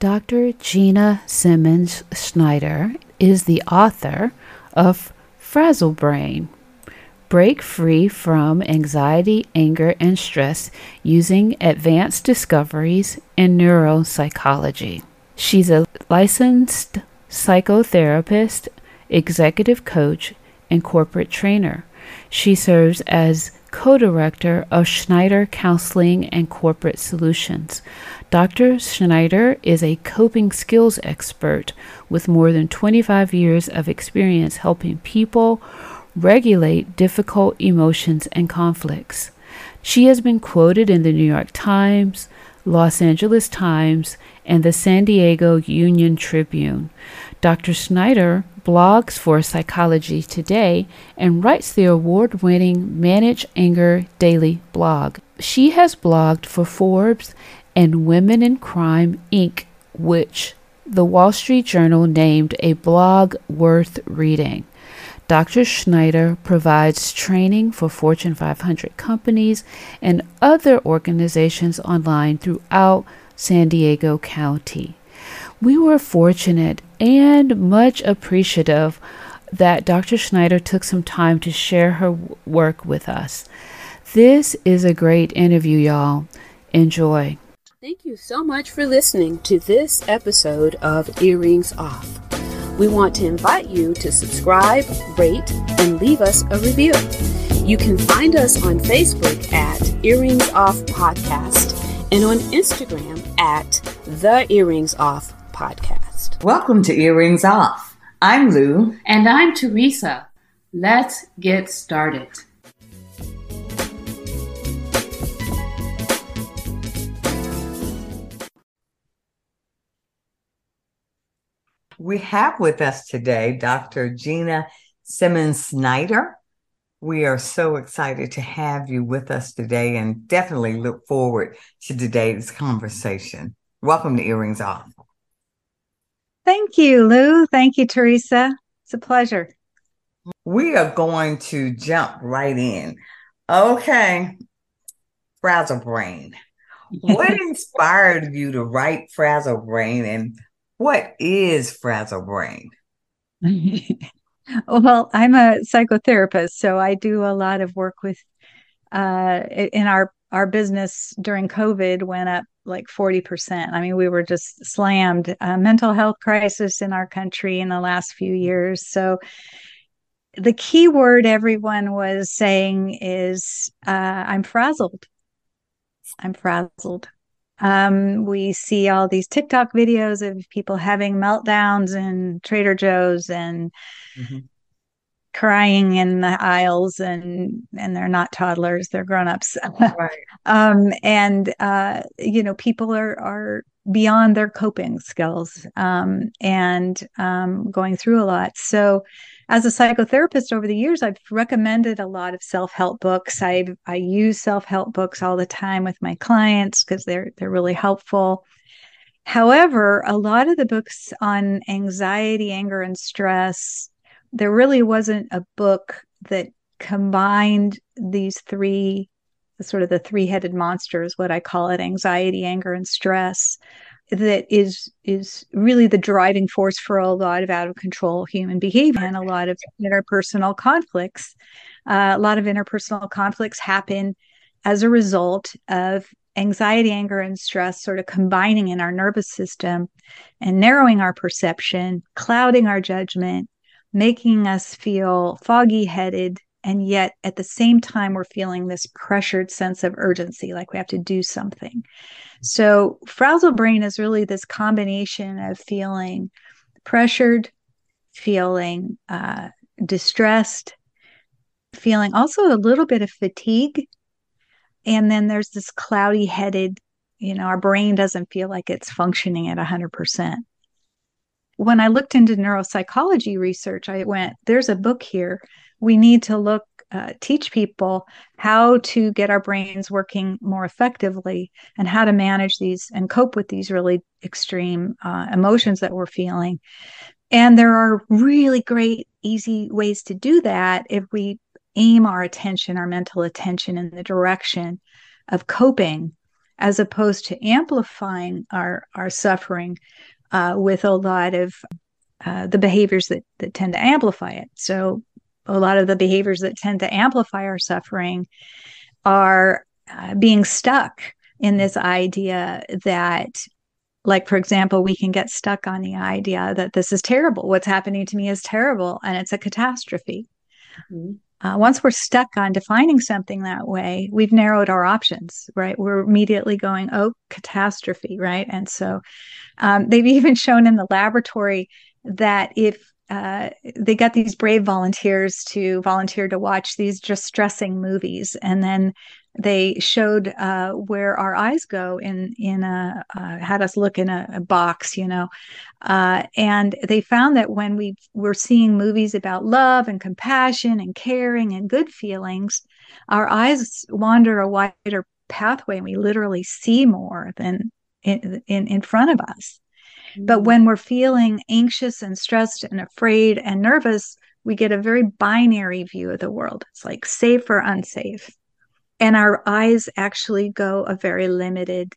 Dr. Gina Simmons Schneider is the author of Frazzle Brain. Break free from anxiety, anger, and stress using advanced discoveries in neuropsychology. She's a licensed psychotherapist, executive coach, and corporate trainer. She serves as co director of Schneider Counseling and Corporate Solutions. Dr. Schneider is a coping skills expert with more than 25 years of experience helping people regulate difficult emotions and conflicts. She has been quoted in the New York Times, Los Angeles Times, and the San Diego Union Tribune. Dr. Schneider blogs for Psychology Today and writes the award winning Manage Anger Daily blog. She has blogged for Forbes and Women in Crime Inc., which the Wall Street Journal named a blog worth reading. Dr. Schneider provides training for Fortune 500 companies and other organizations online throughout San Diego County. We were fortunate and much appreciative that Dr. Schneider took some time to share her work with us. This is a great interview, y'all. Enjoy. Thank you so much for listening to this episode of Earrings Off we want to invite you to subscribe, rate, and leave us a review. You can find us on Facebook at Earrings Off Podcast and on Instagram at The Earrings Off Podcast. Welcome to Earrings Off. I'm Lou. And I'm Teresa. Let's get started. We have with us today Dr. Gina Simmons Schneider. We are so excited to have you with us today and definitely look forward to today's conversation. Welcome to Earrings Off. Thank you, Lou. Thank you, Teresa. It's a pleasure. We are going to jump right in. Okay. Frazzle Brain. What inspired you to write Frazzle Brain and what is frazzle brain? well, I'm a psychotherapist, so I do a lot of work with uh, in our our business during COVID went up like 40%. I mean, we were just slammed. A mental health crisis in our country in the last few years. So the key word everyone was saying is uh, I'm frazzled. I'm frazzled. Um, we see all these TikTok videos of people having meltdowns in Trader Joe's and mm-hmm. Crying in the aisles, and and they're not toddlers; they're grown ups. Right. um, and uh, you know, people are are beyond their coping skills um, and um, going through a lot. So as a psychotherapist over the years, I've recommended a lot of self-help books. I I use self-help books all the time with my clients because they're they're really helpful. However, a lot of the books on anxiety, anger, and stress, there really wasn't a book that combined these three sort of the three-headed monsters, what I call it, anxiety, anger, and stress that is is really the driving force for a lot of out of control human behavior and a lot of interpersonal conflicts. Uh, a lot of interpersonal conflicts happen as a result of anxiety, anger, and stress sort of combining in our nervous system and narrowing our perception, clouding our judgment, making us feel foggy headed. And yet at the same time, we're feeling this pressured sense of urgency, like we have to do something. So, frazzle brain is really this combination of feeling pressured, feeling uh, distressed, feeling also a little bit of fatigue. And then there's this cloudy headed, you know, our brain doesn't feel like it's functioning at 100%. When I looked into neuropsychology research, I went, there's a book here. We need to look uh, teach people how to get our brains working more effectively and how to manage these and cope with these really extreme uh, emotions that we're feeling. And there are really great, easy ways to do that if we aim our attention, our mental attention in the direction of coping as opposed to amplifying our our suffering uh, with a lot of uh, the behaviors that that tend to amplify it. So a lot of the behaviors that tend to amplify our suffering are uh, being stuck in this idea that like for example we can get stuck on the idea that this is terrible what's happening to me is terrible and it's a catastrophe mm-hmm. Uh, once we're stuck on defining something that way we've narrowed our options right? We're immediately going oh catastrophe right? And so um, they've even shown in the laboratory that if uh, they got these brave volunteers to volunteer to watch these distressing movies, and then they showed uh, where our eyes go in in a uh, had us look in a, a box, you know, uh, and they found that when we were seeing movies about love and compassion and caring and good feelings, our eyes wander a wider pathway, and we literally see more than in in, in front of us. But mm. when we're feeling anxious and stressed and afraid and nervous, we get a very binary view of the world. It's like safe or unsafe. And our eyes actually go a very limited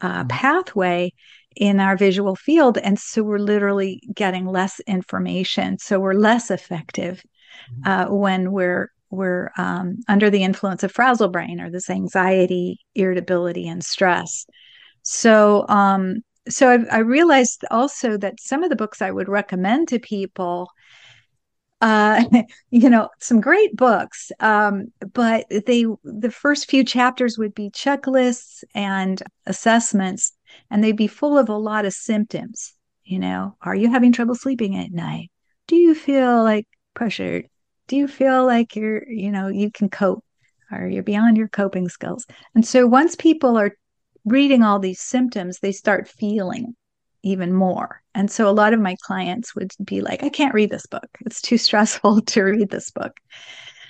uh, mm. pathway in our visual field. And so we're literally getting less information. So we're less effective mm. uh, when we're we're um, under the influence of frazzle brain or this anxiety, irritability, and stress. So um, so I, I, realized also that some of the books I would recommend to people, uh, you know, some great books, um, but they the first few chapters would be checklists and assessments, and they'd be full of a lot of symptoms. You know, are you having trouble sleeping at night? Do you feel like pressured? Do you feel like you're, you know, you can cope? Or you're beyond your coping skills. And so once people are reading all these symptoms, they start feeling even more. And so a lot of my clients would be like, I can't read this book. It's too stressful to read this book.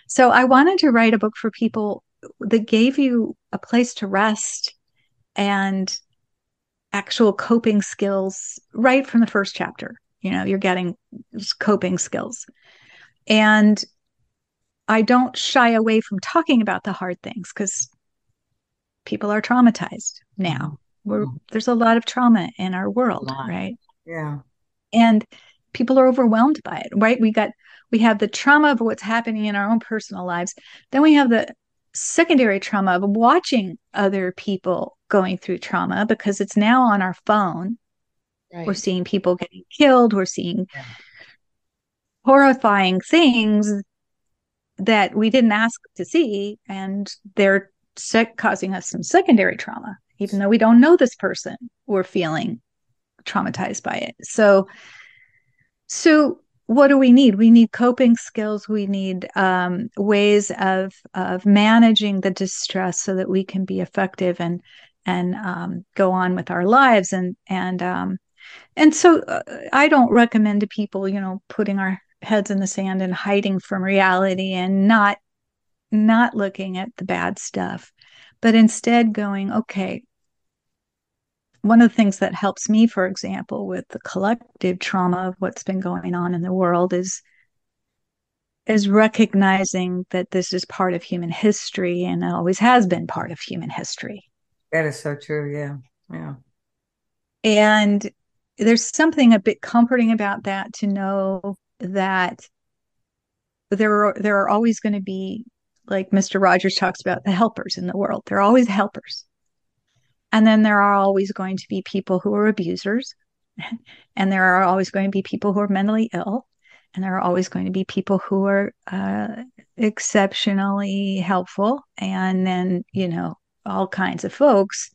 So I wanted to write a book for people that gave you a place to rest and actual coping skills right from the first chapter. You know, you're getting coping skills. And I don't shy away from talking about the hard things because people are traumatized now. We're, mm-hmm. there's a lot of trauma in our world, right? Yeah. And people are overwhelmed by it, right? We got we have the trauma of what's happening in our own personal lives. Then we have the secondary trauma of watching other people going through trauma because it's now on our phone. Right. We're seeing people getting killed. We're seeing yeah. horrifying things that we didn't ask to see, and they're sec- causing us some secondary trauma, even though we don't know this person, we're feeling traumatized by it. So, so what do we need? We need coping skills. We need um, ways of of managing the distress so that we can be effective and and um, go on with our lives. And and um, and so uh, I don't recommend to people, you know, putting our heads in the sand and hiding from reality and not not looking at the bad stuff, but instead going, okay, one of the things that helps me, for example, with the collective trauma of what's been going on in the world is is recognizing that this is part of human history and it always has been part of human history. That is so true. Yeah. Yeah. And there's something a bit comforting about that to know that there are there are always going to be like Mr. Rogers talks about the helpers in the world. There are always helpers. And then there are always going to be people who are abusers. And there are always going to be people who are mentally ill. And there are always going to be people who are uh, exceptionally helpful. And then, you know, all kinds of folks.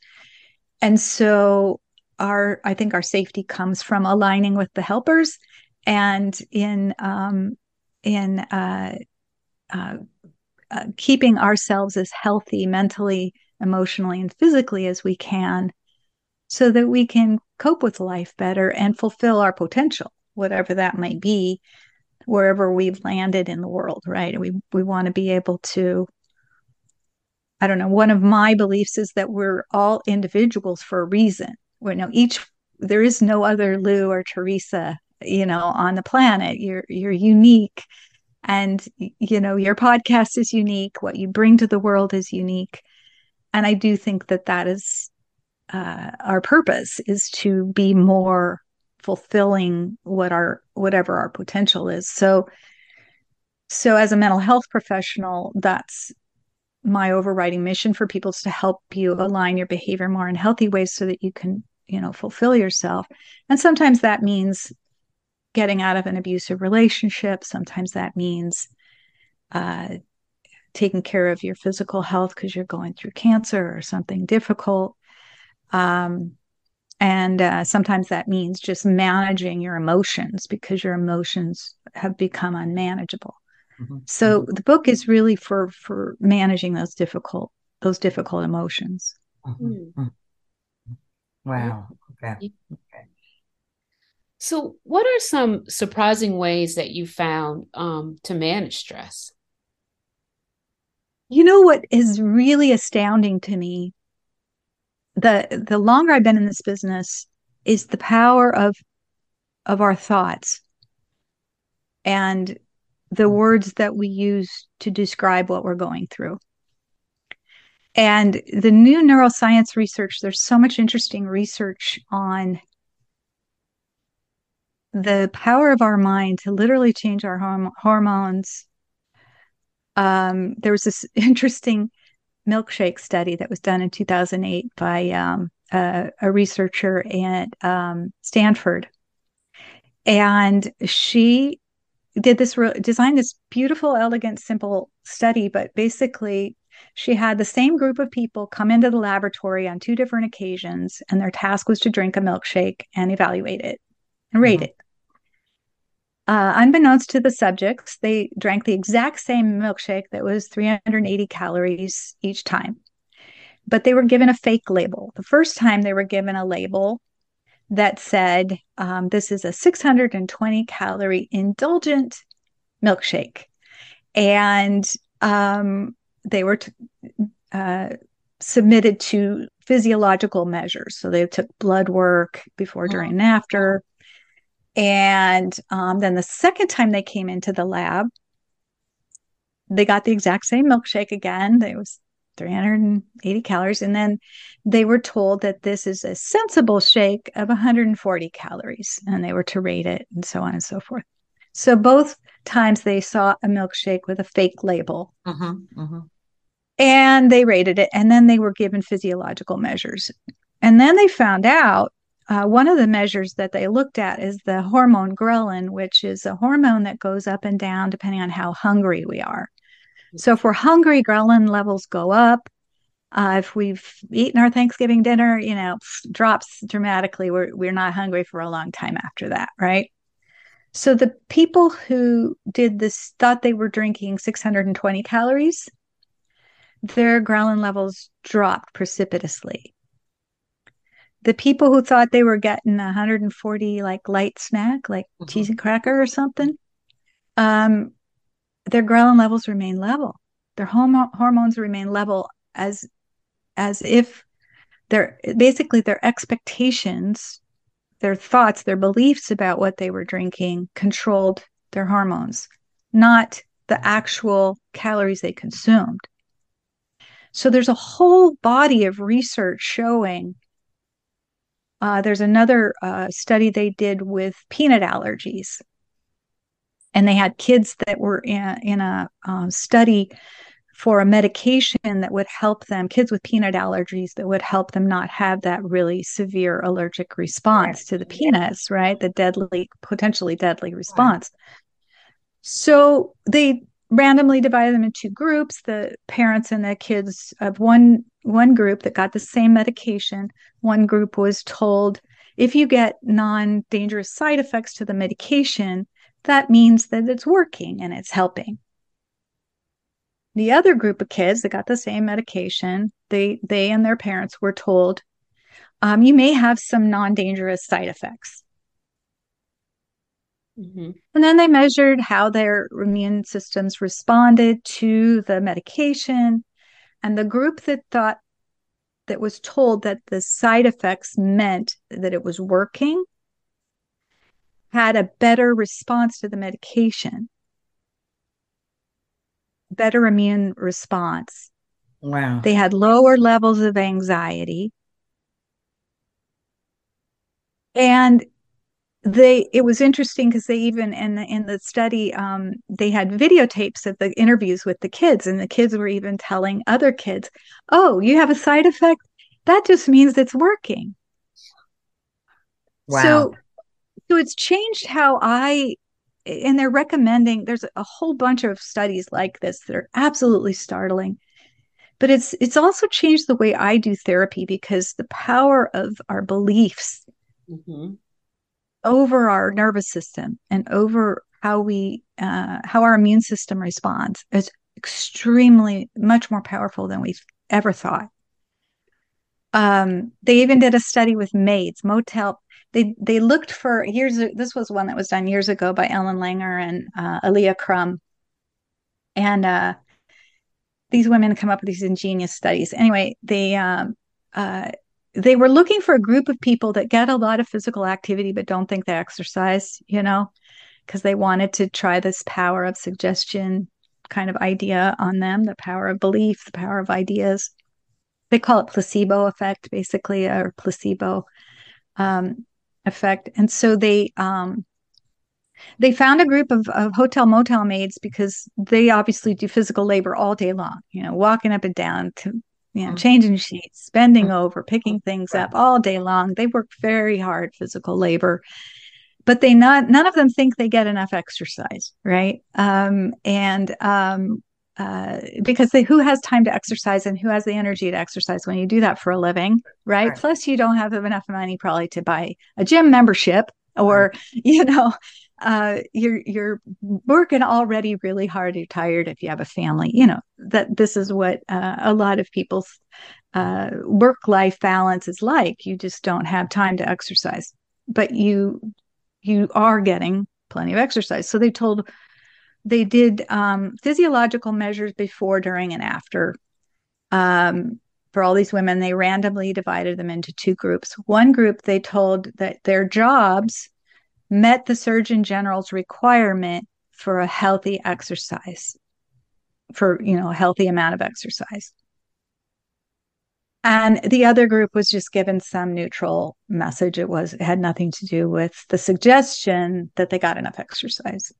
And so our, I think our safety comes from aligning with the helpers and in, um, in, uh, uh, uh, keeping ourselves as healthy mentally, emotionally, and physically as we can so that we can cope with life better and fulfill our potential, whatever that might be, wherever we've landed in the world, right? We, we want to be able to. I don't know. One of my beliefs is that we're all individuals for a reason. We know each there is no other Lou or Teresa, you know, on the planet. You're you're unique and you know your podcast is unique what you bring to the world is unique and i do think that that is uh, our purpose is to be more fulfilling what our whatever our potential is. So so as a mental health professional that's my overriding mission for people is to help you align your behavior more in healthy ways so that you can you know fulfill yourself. And sometimes that means getting out of an abusive relationship. Sometimes that means uh, taking care of your physical health because you're going through cancer or something difficult um, and uh, sometimes that means just managing your emotions because your emotions have become unmanageable mm-hmm. so mm-hmm. the book is really for for managing those difficult those difficult emotions mm-hmm. mm-hmm. wow okay. okay so what are some surprising ways that you found um, to manage stress you know what is really astounding to me the the longer I've been in this business is the power of of our thoughts and the words that we use to describe what we're going through. And the new neuroscience research, there's so much interesting research on the power of our mind to literally change our horm- hormones. Um, there was this interesting milkshake study that was done in 2008 by um, a, a, researcher at um, Stanford. And she did this, re- designed this beautiful, elegant, simple study, but basically, she had the same group of people come into the laboratory on two different occasions, and their task was to drink a milkshake and evaluate it and rate mm-hmm. it. Uh, unbeknownst to the subjects, they drank the exact same milkshake that was 380 calories each time, but they were given a fake label. The first time they were given a label that said, um, This is a 620 calorie indulgent milkshake. And um, they were t- uh, submitted to physiological measures. So they took blood work before, during, and after and um, then the second time they came into the lab, they got the exact same milkshake again. It was 380 calories. And then they were told that this is a sensible shake of 140 calories, and they were to rate it and so on and so forth. So both times they saw a milkshake with a fake label. Mm-hmm, mm-hmm. And they rated it, and then they were given physiological measures. And then they found out uh, one of the measures that they looked at is the hormone ghrelin, which is a hormone that goes up and down depending on how hungry we are. So if we're hungry, ghrelin levels go up. Uh, if we've eaten our Thanksgiving dinner, you know, drops dramatically. We're we're not hungry for a long time after that, right? So the people who did this thought they were drinking 620 calories. Their ghrelin levels dropped precipitously the people who thought they were getting 140 like light snack like mm-hmm. cheese and cracker or something um their ghrelin levels remain level their homo- hormones remain level as as if their basically their expectations their thoughts their beliefs about what they were drinking controlled their hormones not the actual calories they consumed so there's a whole body of research showing uh, there's another uh, study they did with peanut allergies. And they had kids that were in, in a uh, study for a medication that would help them, kids with peanut allergies, that would help them not have that really severe allergic response to the peanuts, right? The deadly, potentially deadly response. So they randomly divided them into groups. The parents and the kids of one one group that got the same medication one group was told if you get non-dangerous side effects to the medication that means that it's working and it's helping. The other group of kids that got the same medication they they and their parents were told um, you may have some non-dangerous side effects Mm-hmm. And then they measured how their immune systems responded to the medication. And the group that thought that was told that the side effects meant that it was working had a better response to the medication, better immune response. Wow. They had lower levels of anxiety. and they it was interesting because they even in the in the study um, they had videotapes of the interviews with the kids and the kids were even telling other kids oh you have a side effect? That just means it's working. Wow. so so it's changed how i and they're recommending there's a whole bunch of studies like this that are absolutely startling. But it's it's also changed the way i do therapy because the power of our beliefs mm-hmm over our nervous system and over how we uh, how our immune system responds is extremely much more powerful than we've ever thought. Um, they even did a study with maids, motel. They they looked for here's This was one that was done years ago by Ellen Langer and uh, Alia Crum, and uh, these women come up with these ingenious studies. Anyway, they um, uh, they were looking for a group of people that get a lot of physical activity but don't think they exercise, you know, because they wanted to try this power of suggestion kind of idea on them, the power of belief, the power of ideas. They call it placebo effect, basically, or placebo um, effect. And so they um, they found a group of, of hotel motel maids because they obviously do physical labor all day long, you know, walking up and down to you know, mm-hmm. changing sheets, bending mm-hmm. over, picking things up all day long. They work very hard physical labor, but they not none of them think they get enough exercise, right? Um, and um, uh, because they who has time to exercise and who has the energy to exercise when you do that for a living, right? right. Plus, you don't have enough money probably to buy a gym membership or right. you know uh, you're you're working already really hard. You're tired if you have a family. You know that this is what uh, a lot of people's uh, work life balance is like. You just don't have time to exercise, but you you are getting plenty of exercise. So they told they did um, physiological measures before, during, and after. Um, for all these women, they randomly divided them into two groups. One group, they told that their jobs met the Surgeon General's requirement for a healthy exercise, for you know a healthy amount of exercise. And the other group was just given some neutral message. It was it had nothing to do with the suggestion that they got enough exercise.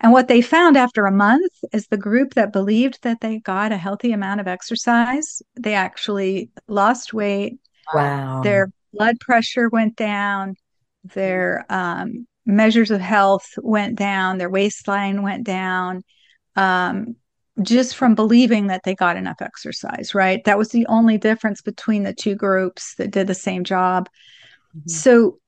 And what they found after a month is the group that believed that they got a healthy amount of exercise, they actually lost weight. Wow. Their blood pressure went down their um, measures of health went down, their waistline went down, um, just from believing that they got enough exercise, right? That was the only difference between the two groups that did the same job. Mm-hmm. So,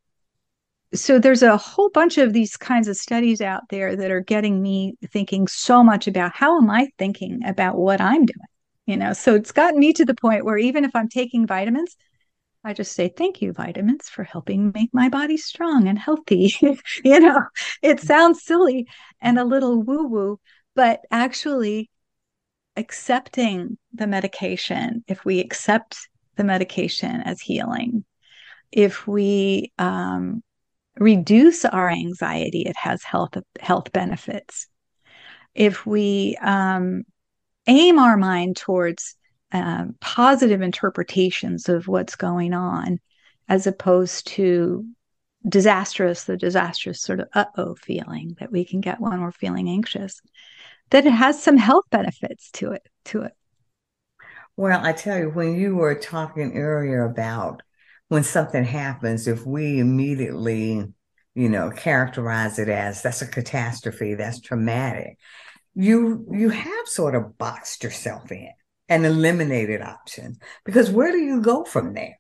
so there's a whole bunch of these kinds of studies out there that are getting me thinking so much about how am I thinking about what I'm doing? You know, so it's gotten me to the point where even if I'm taking vitamins, I just say, thank you, vitamins, for helping make my body strong and healthy. you know, it sounds silly and a little woo woo, but actually accepting the medication, if we accept the medication as healing, if we um, reduce our anxiety, it has health health benefits. If we um, aim our mind towards um, positive interpretations of what's going on as opposed to disastrous the disastrous sort of uh-oh feeling that we can get when we're feeling anxious that it has some health benefits to it to it. Well i tell you when you were talking earlier about when something happens if we immediately you know characterize it as that's a catastrophe that's traumatic you you have sort of boxed yourself in and eliminated option because where do you go from there?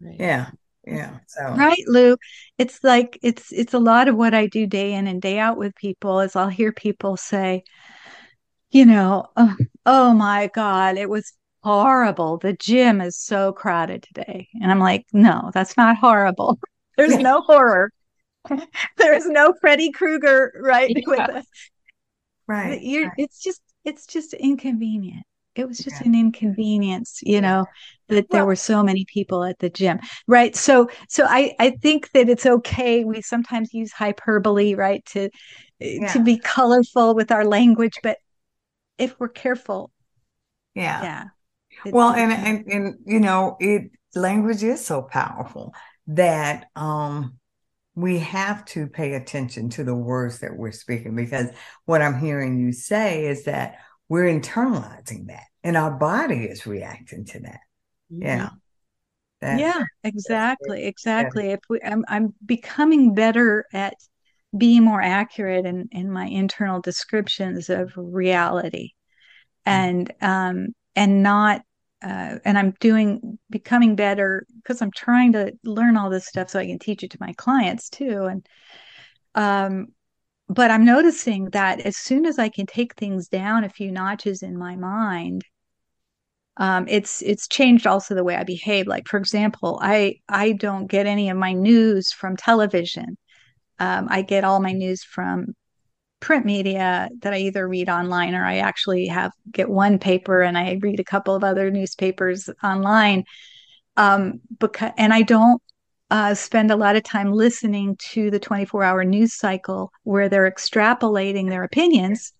Right. Yeah. Yeah. So right, Lou. It's like it's it's a lot of what I do day in and day out with people is I'll hear people say, you know, oh, oh my God, it was horrible. The gym is so crowded today. And I'm like, no, that's not horrible. There's yeah. no horror. There's no Freddy Krueger right yeah. with us. Right. You're, right. It's just it's just inconvenient it was just yeah. an inconvenience you know that there were so many people at the gym right? So so i i think that it's okay. We sometimes use hyperbole right to yeah. to be colorful with our language but if we're careful yeah. yeah well and, and and you know it language is so powerful that um, we have to pay attention to the words that we're speaking because what I'm hearing you say is that we're internalizing that and our body is reacting to that. Mm-hmm. Yeah. That, yeah, exactly. Exactly. If we I'm I'm becoming better at being more accurate in, in my internal descriptions of reality mm-hmm. and um and not uh, and I'm doing becoming better because I'm trying to learn all this stuff so I can teach it to my clients too. And um, but I'm noticing that as soon as I can take things down a few notches in my mind, um, it's it's changed also the way I behave. Like for example, I I don't get any of my news from television. Um, I get all my news from print media that I either read online or I actually have get one paper and I read a couple of other newspapers online. Um, because and I don't uh, spend a lot of time listening to the 24 hour news cycle where they're extrapolating their opinions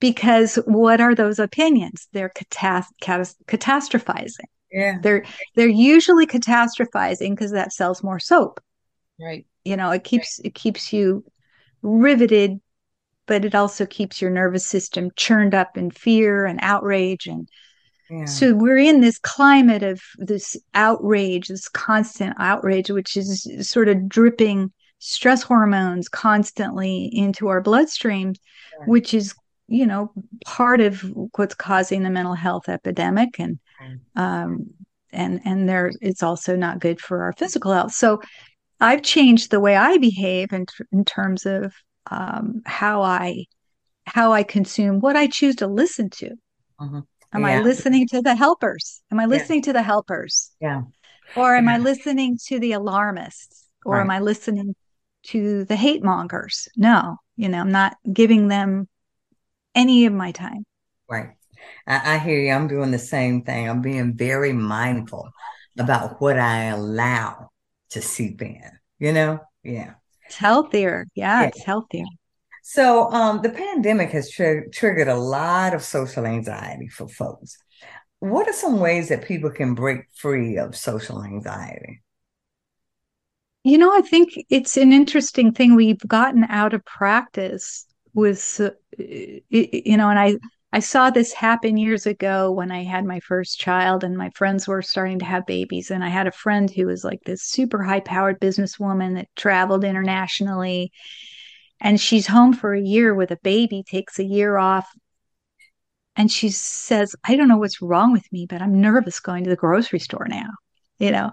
because what are those opinions? They're catas- catas- catastrophizing. Yeah. They're they're usually catastrophizing because that sells more soap. Right. You know it keeps it keeps you riveted but it also keeps your nervous system churned up in fear and outrage and yeah. so we're in this climate of this outrage this constant outrage which is sort of dripping stress hormones constantly into our bloodstream yeah. which is you know part of what's causing the mental health epidemic and um, and and there it's also not good for our physical health so i've changed the way i behave in, in terms of um, how I how I consume, what I choose to listen to. Mm-hmm. Am yeah. I listening to the helpers? Am I listening yeah. to the helpers? Yeah. Or am yeah. I listening to the alarmists? Or right. am I listening to the hate mongers? No, you know, I'm not giving them any of my time. Right. I, I hear you. I'm doing the same thing. I'm being very mindful about what I allow to seep in, you know? Yeah. It's healthier. Yeah, yeah. it's healthier. So, um, the pandemic has tr- triggered a lot of social anxiety for folks. What are some ways that people can break free of social anxiety? You know, I think it's an interesting thing. We've gotten out of practice with, uh, you know, and I I saw this happen years ago when I had my first child and my friends were starting to have babies. And I had a friend who was like this super high powered businesswoman that traveled internationally. And she's home for a year with a baby, takes a year off. And she says, I don't know what's wrong with me, but I'm nervous going to the grocery store now, you know,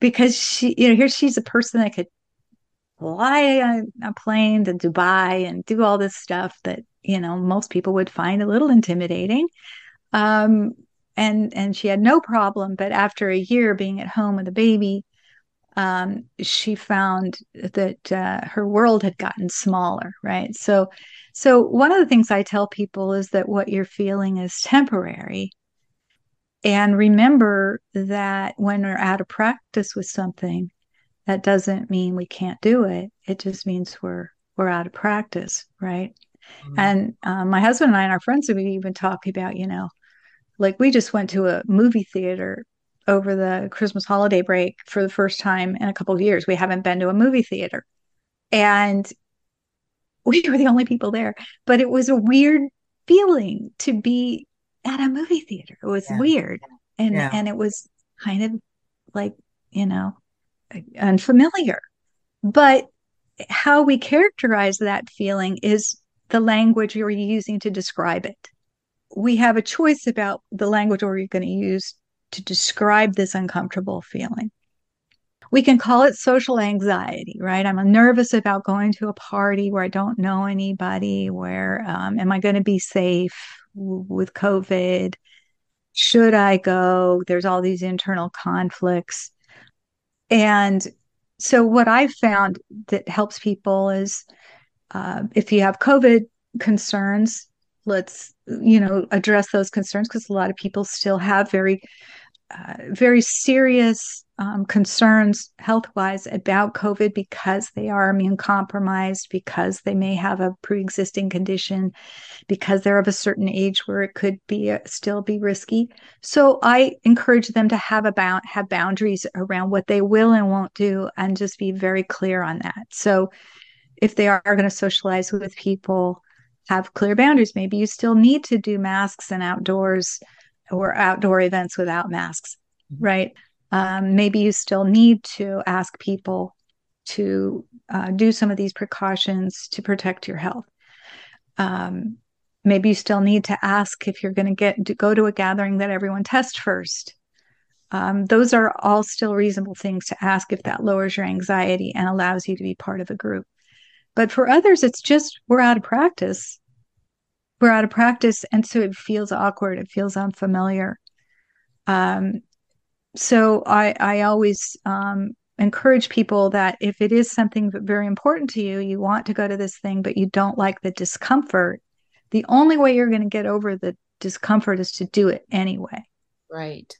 because she, you know, here she's a person that could fly on a plane to Dubai and do all this stuff that you know most people would find a little intimidating. Um, and and she had no problem, but after a year being at home with a baby, um, she found that uh, her world had gotten smaller. Right. So so one of the things I tell people is that what you're feeling is temporary. And remember that when we're out of practice with something, that doesn't mean we can't do it. It just means we're we're out of practice, right? Mm-hmm. And um, my husband and I and our friends have even talked about, you know, like we just went to a movie theater over the Christmas holiday break for the first time in a couple of years. We haven't been to a movie theater, and we were the only people there. But it was a weird feeling to be at a movie theater. It was yeah. weird, and yeah. and it was kind of like you know unfamiliar. But how we characterize that feeling is the language you're using to describe it. We have a choice about the language we're going to use to describe this uncomfortable feeling. We can call it social anxiety, right? I'm nervous about going to a party where I don't know anybody. Where um, am I going to be safe with COVID? Should I go? There's all these internal conflicts. And so, what I've found that helps people is uh, if you have COVID concerns, let's you know address those concerns because a lot of people still have very, uh, very serious um, concerns health wise about COVID because they are immune compromised, because they may have a pre existing condition, because they're of a certain age where it could be uh, still be risky. So I encourage them to have about have boundaries around what they will and won't do, and just be very clear on that. So if they are going to socialize with people, have clear boundaries. Maybe you still need to do masks and outdoors or outdoor events without masks, mm-hmm. right? um, maybe you still need to ask people to uh, do some of these precautions to protect your health. Um, maybe you still need to ask if you're going to get to go to a gathering that everyone test first. Um, those are all still reasonable things to ask if that lowers your anxiety and allows you to be part of a group. But for others, it's just we're out of practice. We're out of practice, and so it feels awkward. It feels unfamiliar. Um, so I, I always um, encourage people that if it is something very important to you, you want to go to this thing, but you don't like the discomfort, the only way you're going to get over the discomfort is to do it anyway. Right.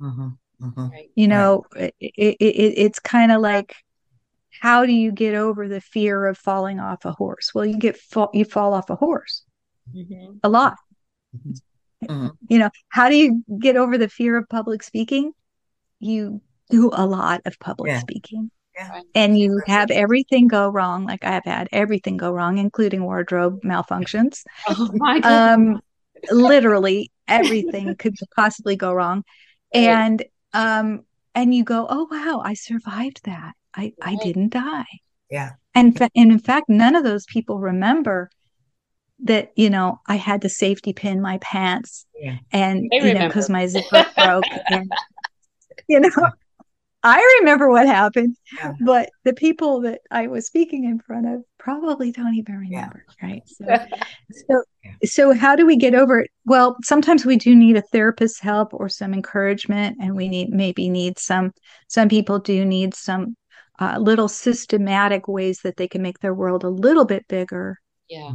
Mm-hmm. Mm-hmm. You know, right. it, it, it, it's kind of like, how do you get over the fear of falling off a horse? Well, you get fall, you fall off a horse mm-hmm. a lot. Mm-hmm. You know, how do you get over the fear of public speaking? you do a lot of public yeah. speaking. Yeah. And you have everything go wrong, like I have had everything go wrong, including wardrobe malfunctions. Oh my God. Um, literally everything could possibly go wrong. And um, and you go, oh wow, I survived that. I. I didn't die. Yeah. And, fa- and in fact, none of those people remember that you know I had to safety pin my pants yeah. and you know because my zipper broke and you know I remember what happened, yeah. but the people that I was speaking in front of probably don't even remember, yeah. right? So, so, yeah. so how do we get over it? Well, sometimes we do need a therapist's help or some encouragement, and we need maybe need some. Some people do need some uh, little systematic ways that they can make their world a little bit bigger. Yeah.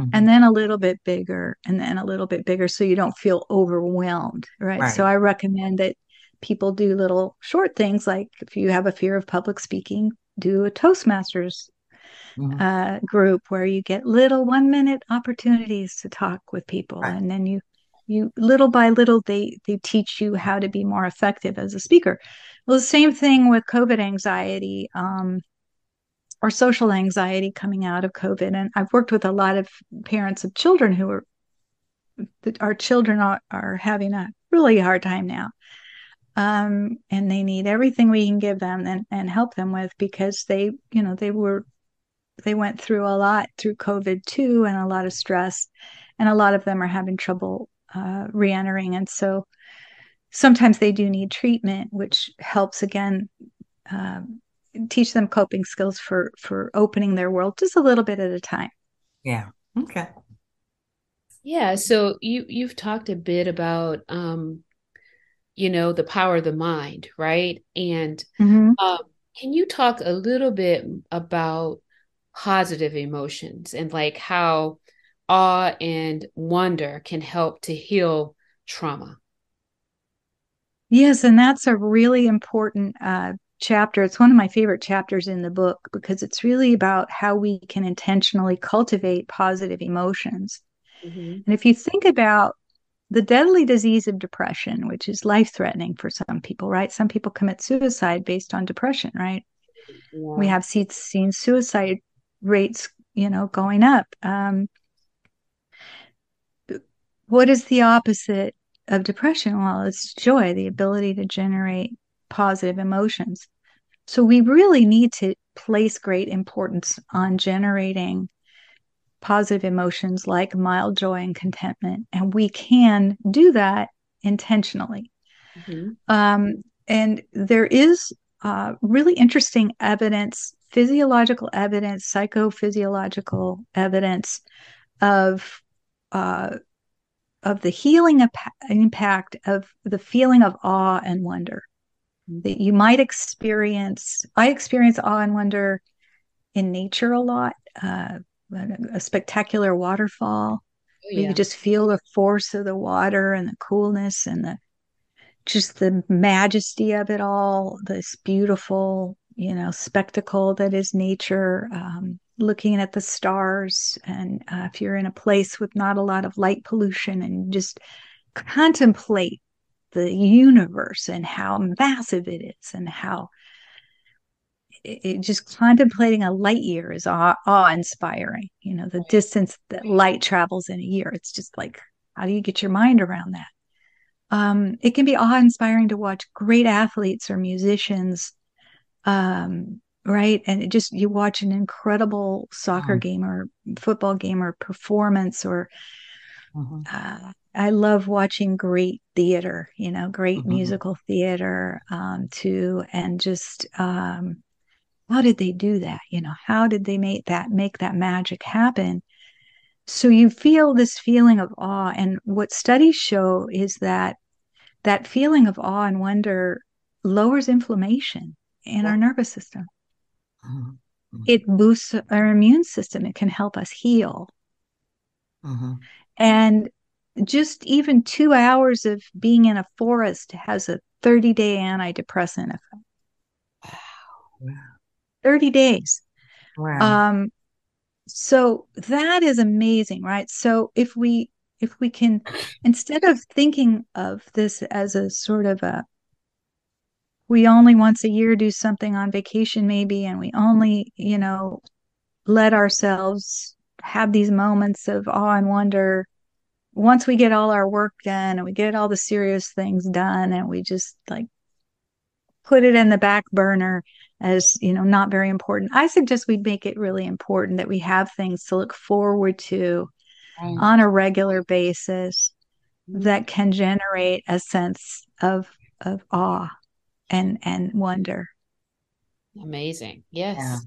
Mm-hmm. And then a little bit bigger, and then a little bit bigger, so you don't feel overwhelmed, right? right. So I recommend that people do little short things like if you have a fear of public speaking, do a Toastmasters mm-hmm. uh, group where you get little one minute opportunities to talk with people, right. and then you you little by little they they teach you how to be more effective as a speaker. Well, the same thing with COVID anxiety. Um, or social anxiety coming out of COVID. And I've worked with a lot of parents of children who are, our children are, are having a really hard time now. Um, and they need everything we can give them and, and help them with because they you know they were they went through a lot through covid too and a lot of stress. And a lot of them are having trouble uh, re-entering. And so sometimes they do need treatment which helps again um, teach them coping skills for for opening their world just a little bit at a time. Yeah. Okay. Yeah so you you've talked a bit about um you know the power of the mind right? And mm-hmm. um, can you talk a little bit about positive emotions and like how awe and wonder can help to heal trauma? Yes and that's a really important uh, chapter it's one of my favorite chapters in the book because it's really about how we can intentionally cultivate positive emotions mm-hmm. and if you think about the deadly disease of depression, which is life threatening for some people, right? Some people commit suicide based on depression, right? Yeah. We have seen, seen suicide rates, you know, going up. Um, what is the opposite of depression? Well, it's joy, the ability to generate positive emotions. So we really need to place great importance on generating positive emotions like mild joy and contentment. And we can do that intentionally. Mm-hmm. Um, and there is uh, really interesting evidence, physiological evidence, psychophysiological evidence of uh, of the healing impact of the feeling of awe and wonder that you might experience. I experience awe and wonder in nature a lot. Uh, a spectacular waterfall. Oh, yeah. You just feel the force of the water and the coolness and the just the majesty of it all, this beautiful, you know, spectacle that is nature, um, looking at the stars. And uh, if you're in a place with not a lot of light pollution and just contemplate the universe and how massive it is and how it, it just contemplating a light year is awe, awe inspiring. You know, the distance that light travels in a year. It's just like, how do you get your mind around that? Um, it can be awe inspiring to watch great athletes or musicians um, right and it just you watch an incredible soccer mm-hmm. game or football game or performance or mm-hmm. uh, i love watching great theater you know great mm-hmm. musical theater um, too and just um, how did they do that you know how did they make that make that magic happen so you feel this feeling of awe and what studies show is that that feeling of awe and wonder lowers inflammation in our nervous system Mm-hmm. It boosts our immune system. It can help us heal. Mm-hmm. And just even two hours of being in a forest has a 30 day antidepressant effect. Wow. 30 days. Wow. Um, so that is amazing, right? So if we if we can instead of thinking of this as a sort of a we only once a year do something on vacation maybe and we only you know let ourselves have these moments of awe and wonder once we get all our work done and we get all the serious things done and we just like put it in the back burner as you know not very important i suggest we make it really important that we have things to look forward to right. on a regular basis mm-hmm. that can generate a sense of of awe and and wonder amazing yes yeah.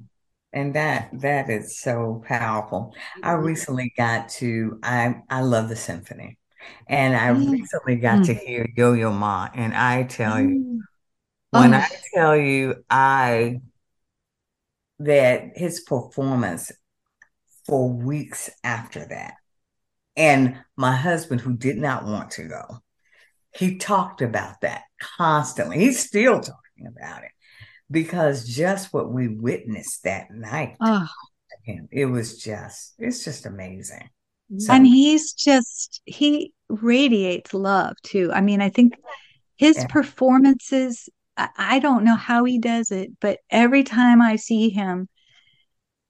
And that that is so powerful mm-hmm. i recently got to i i love the symphony and i mm. recently got mm. to hear yo-yo ma and i tell you mm. when oh. i tell you i that his performance for weeks after that and my husband who did not want to go he talked about that constantly. He's still talking about it because just what we witnessed that night, oh. it was just, it's just amazing. So, and he's just, he radiates love too. I mean, I think his yeah. performances, I don't know how he does it, but every time I see him,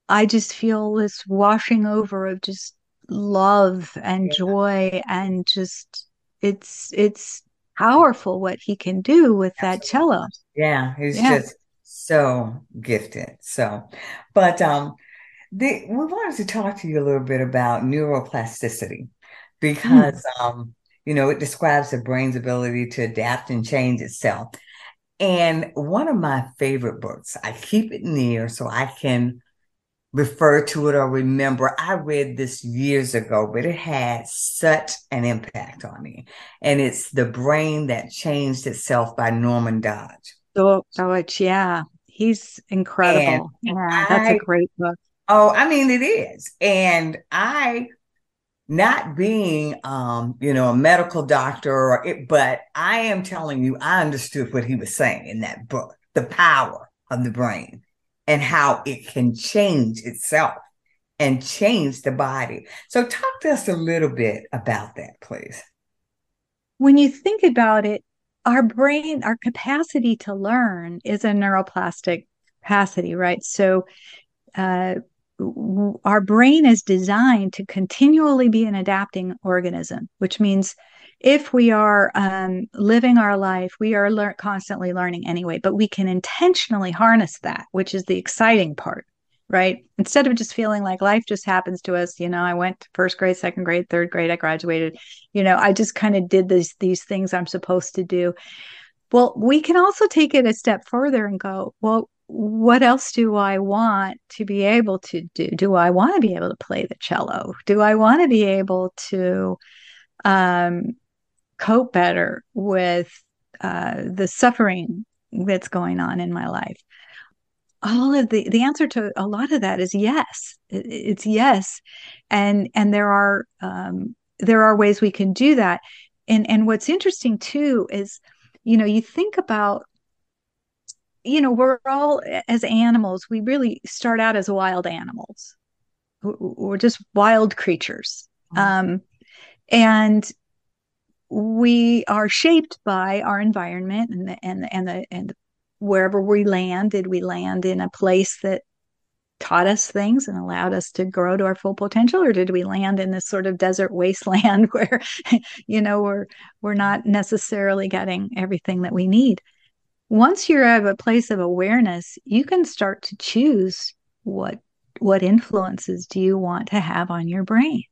I just feel this washing over of just love and yeah. joy and just it's it's powerful what he can do with Absolutely. that cello. Yeah, he's yeah. just so gifted. So, but um, the, we wanted to talk to you a little bit about neuroplasticity because mm. um, you know it describes the brain's ability to adapt and change itself. And one of my favorite books, I keep it near so I can refer to it or remember. I read this years ago, but it had such an impact on me. And it's The Brain That Changed Itself by Norman Doidge. So, Doidge, yeah. He's incredible. And yeah, that's I, a great book. Oh, I mean, it is. And I, not being, um, you know, a medical doctor, or it, but I am telling you, I understood what he was saying in that book, the power of the brain and how it can change itself and change the body. So, talk to us a little bit about that, please. When you think about it, our brain, our capacity to learn is a neuroplastic capacity, right? So, uh, our brain is designed to continually be an adapting organism, which means if we are um, living our life, we are lear- constantly learning anyway, but we can intentionally harness that, which is the exciting part, right? Instead of just feeling like life just happens to us, you know, I went to first grade, second grade, third grade, I graduated, you know, I just kind of did these these things I'm supposed to do. Well, we can also take it a step further and go, well, what else do I want to be able to do? Do I want to be able to play the cello? Do I want to be able to um, cope better with uh, the suffering that's going on in my life all of the the answer to a lot of that is yes it's yes and and there are um, there are ways we can do that and and what's interesting too is you know, you think about, you know, we're all as animals, we really start out as wild animals. We're just wild creatures. Mm-hmm. Um, and we are shaped by our environment and the, and the, and the, and wherever we land, did we land in a place that taught us things and allowed us to grow to our full potential? Or did we land in this sort of desert wasteland where you know we're we're not necessarily getting everything that we need? Once you're at a place of awareness you can start to choose what what influences do you want to have on your brain.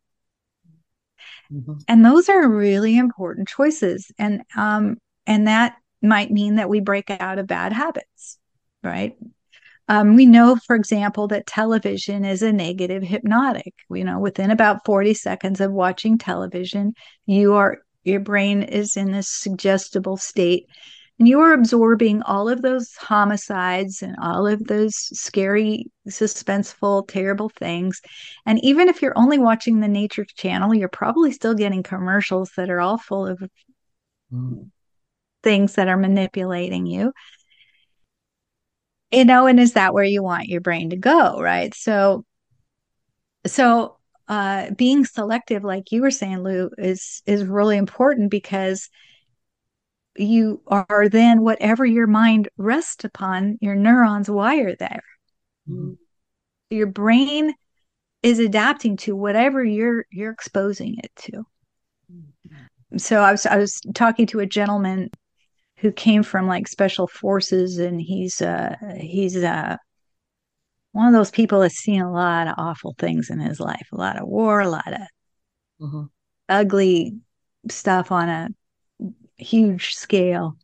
Mm-hmm. and those are really important choices. And um and that might mean that we break out of bad habits right um, we know, for example, that television is a negative hypnotic. You know, within about 40 seconds of watching television, you are your brain is in this suggestible state and you are absorbing all of those homicides and all of those scary suspenseful terrible things and even if you're only watching the nature channel you're probably still getting commercials that are all full of mm. Things that are manipulating you you know and is that where you want your brain to go right so so uh being selective like you were saying lou is is really important because you are then whatever your mind rests upon your neurons wire there mm-hmm. your brain is adapting to whatever you're you're exposing it to mm-hmm. so i was i was talking to a gentleman who came from like special forces and he's uh he's uh one of those people that's seen a lot of awful things in his life a lot of war a lot of mm-hmm. ugly stuff on a huge scale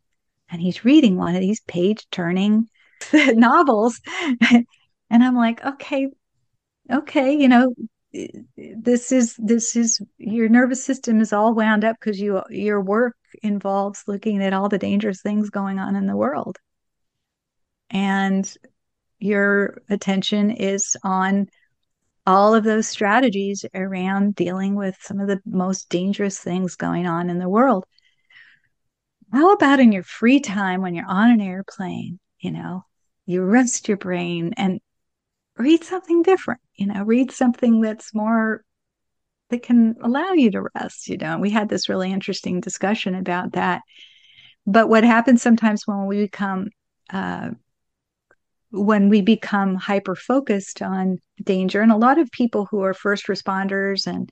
and he's reading one of these page turning novels and i'm like okay okay you know this is this is your nervous system is all wound up because you your work involves looking at all the dangerous things going on in the world. And your attention is on all of those strategies around dealing with some of the most dangerous things going on in the world. How about in your free time when you're on an airplane you know you rest your brain and read something different you know read something that's more that can allow you to rest you know we had this really interesting discussion about that but what happens sometimes when we become uh, when we become hyper focused on danger and a lot of people who are first responders and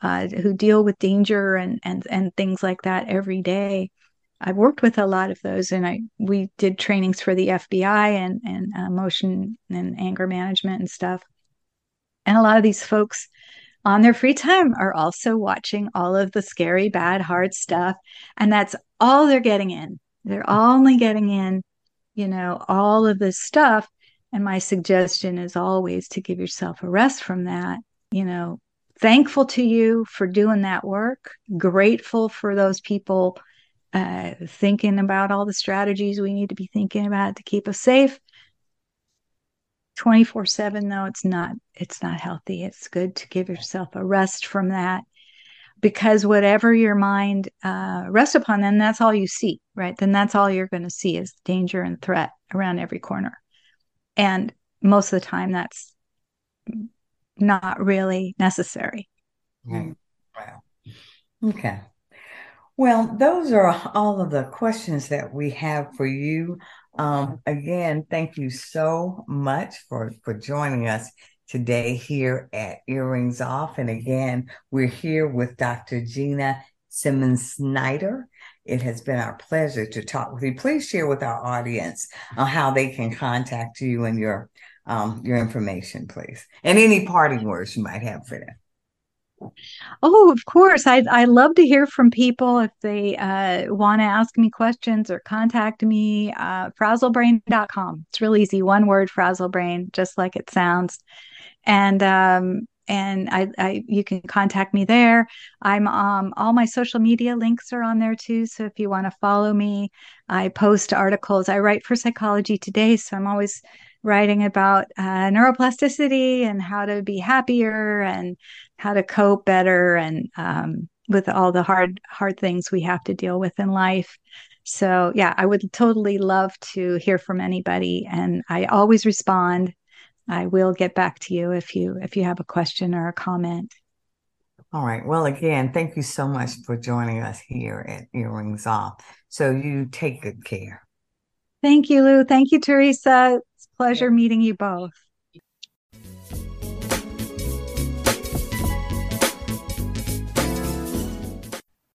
uh, who deal with danger and and and things like that every day I've worked with a lot of those, and I we did trainings for the FBI and and emotion and anger management and stuff. And a lot of these folks on their free time are also watching all of the scary, bad, hard stuff, and that's all they're getting in. They're only getting in, you know, all of this stuff. And my suggestion is always to give yourself a rest from that. You know, thankful to you for doing that work, grateful for those people uh, thinking about all the strategies we need to be thinking about to keep us safe 24 7 though it's not it's not healthy. It's good to give yourself a rest from that because whatever your mind uh, rests upon then that's all you see right? Then that's all you're going to see is danger and threat around every corner. And most of the time that's not really necessary. Right. Wow. Okay. Well, those are all of the questions that we have for you. Um, again, thank you so much for, for joining us today here at Earrings Off. And again, we're here with Dr. Gina Simmons Schneider. It has been our pleasure to talk with you. Please share with our audience uh, how they can contact you and your um, your information, please, and any parting words you might have for them. Oh, of course. I I love to hear from people if they uh, want to ask me questions or contact me. Uh, frazzlebrain.com. It's real easy. One word, frazzlebrain, just like it sounds. And um, and I, I you can contact me there. I'm um all my social media links are on there too. So if you want to follow me, I post articles. I write for Psychology Today, so I'm always writing about uh, neuroplasticity and how to be happier and how to cope better and um, with all the hard hard things we have to deal with in life So, yeah, I would totally love to hear from anybody and I always respond. I will get back to you if you if you have a question or a comment. All right. Well, again, thank you so much for joining us here at Earrings Off. So you take good care. Thank you, Lou. Thank you, Teresa. It's a pleasure meeting you both.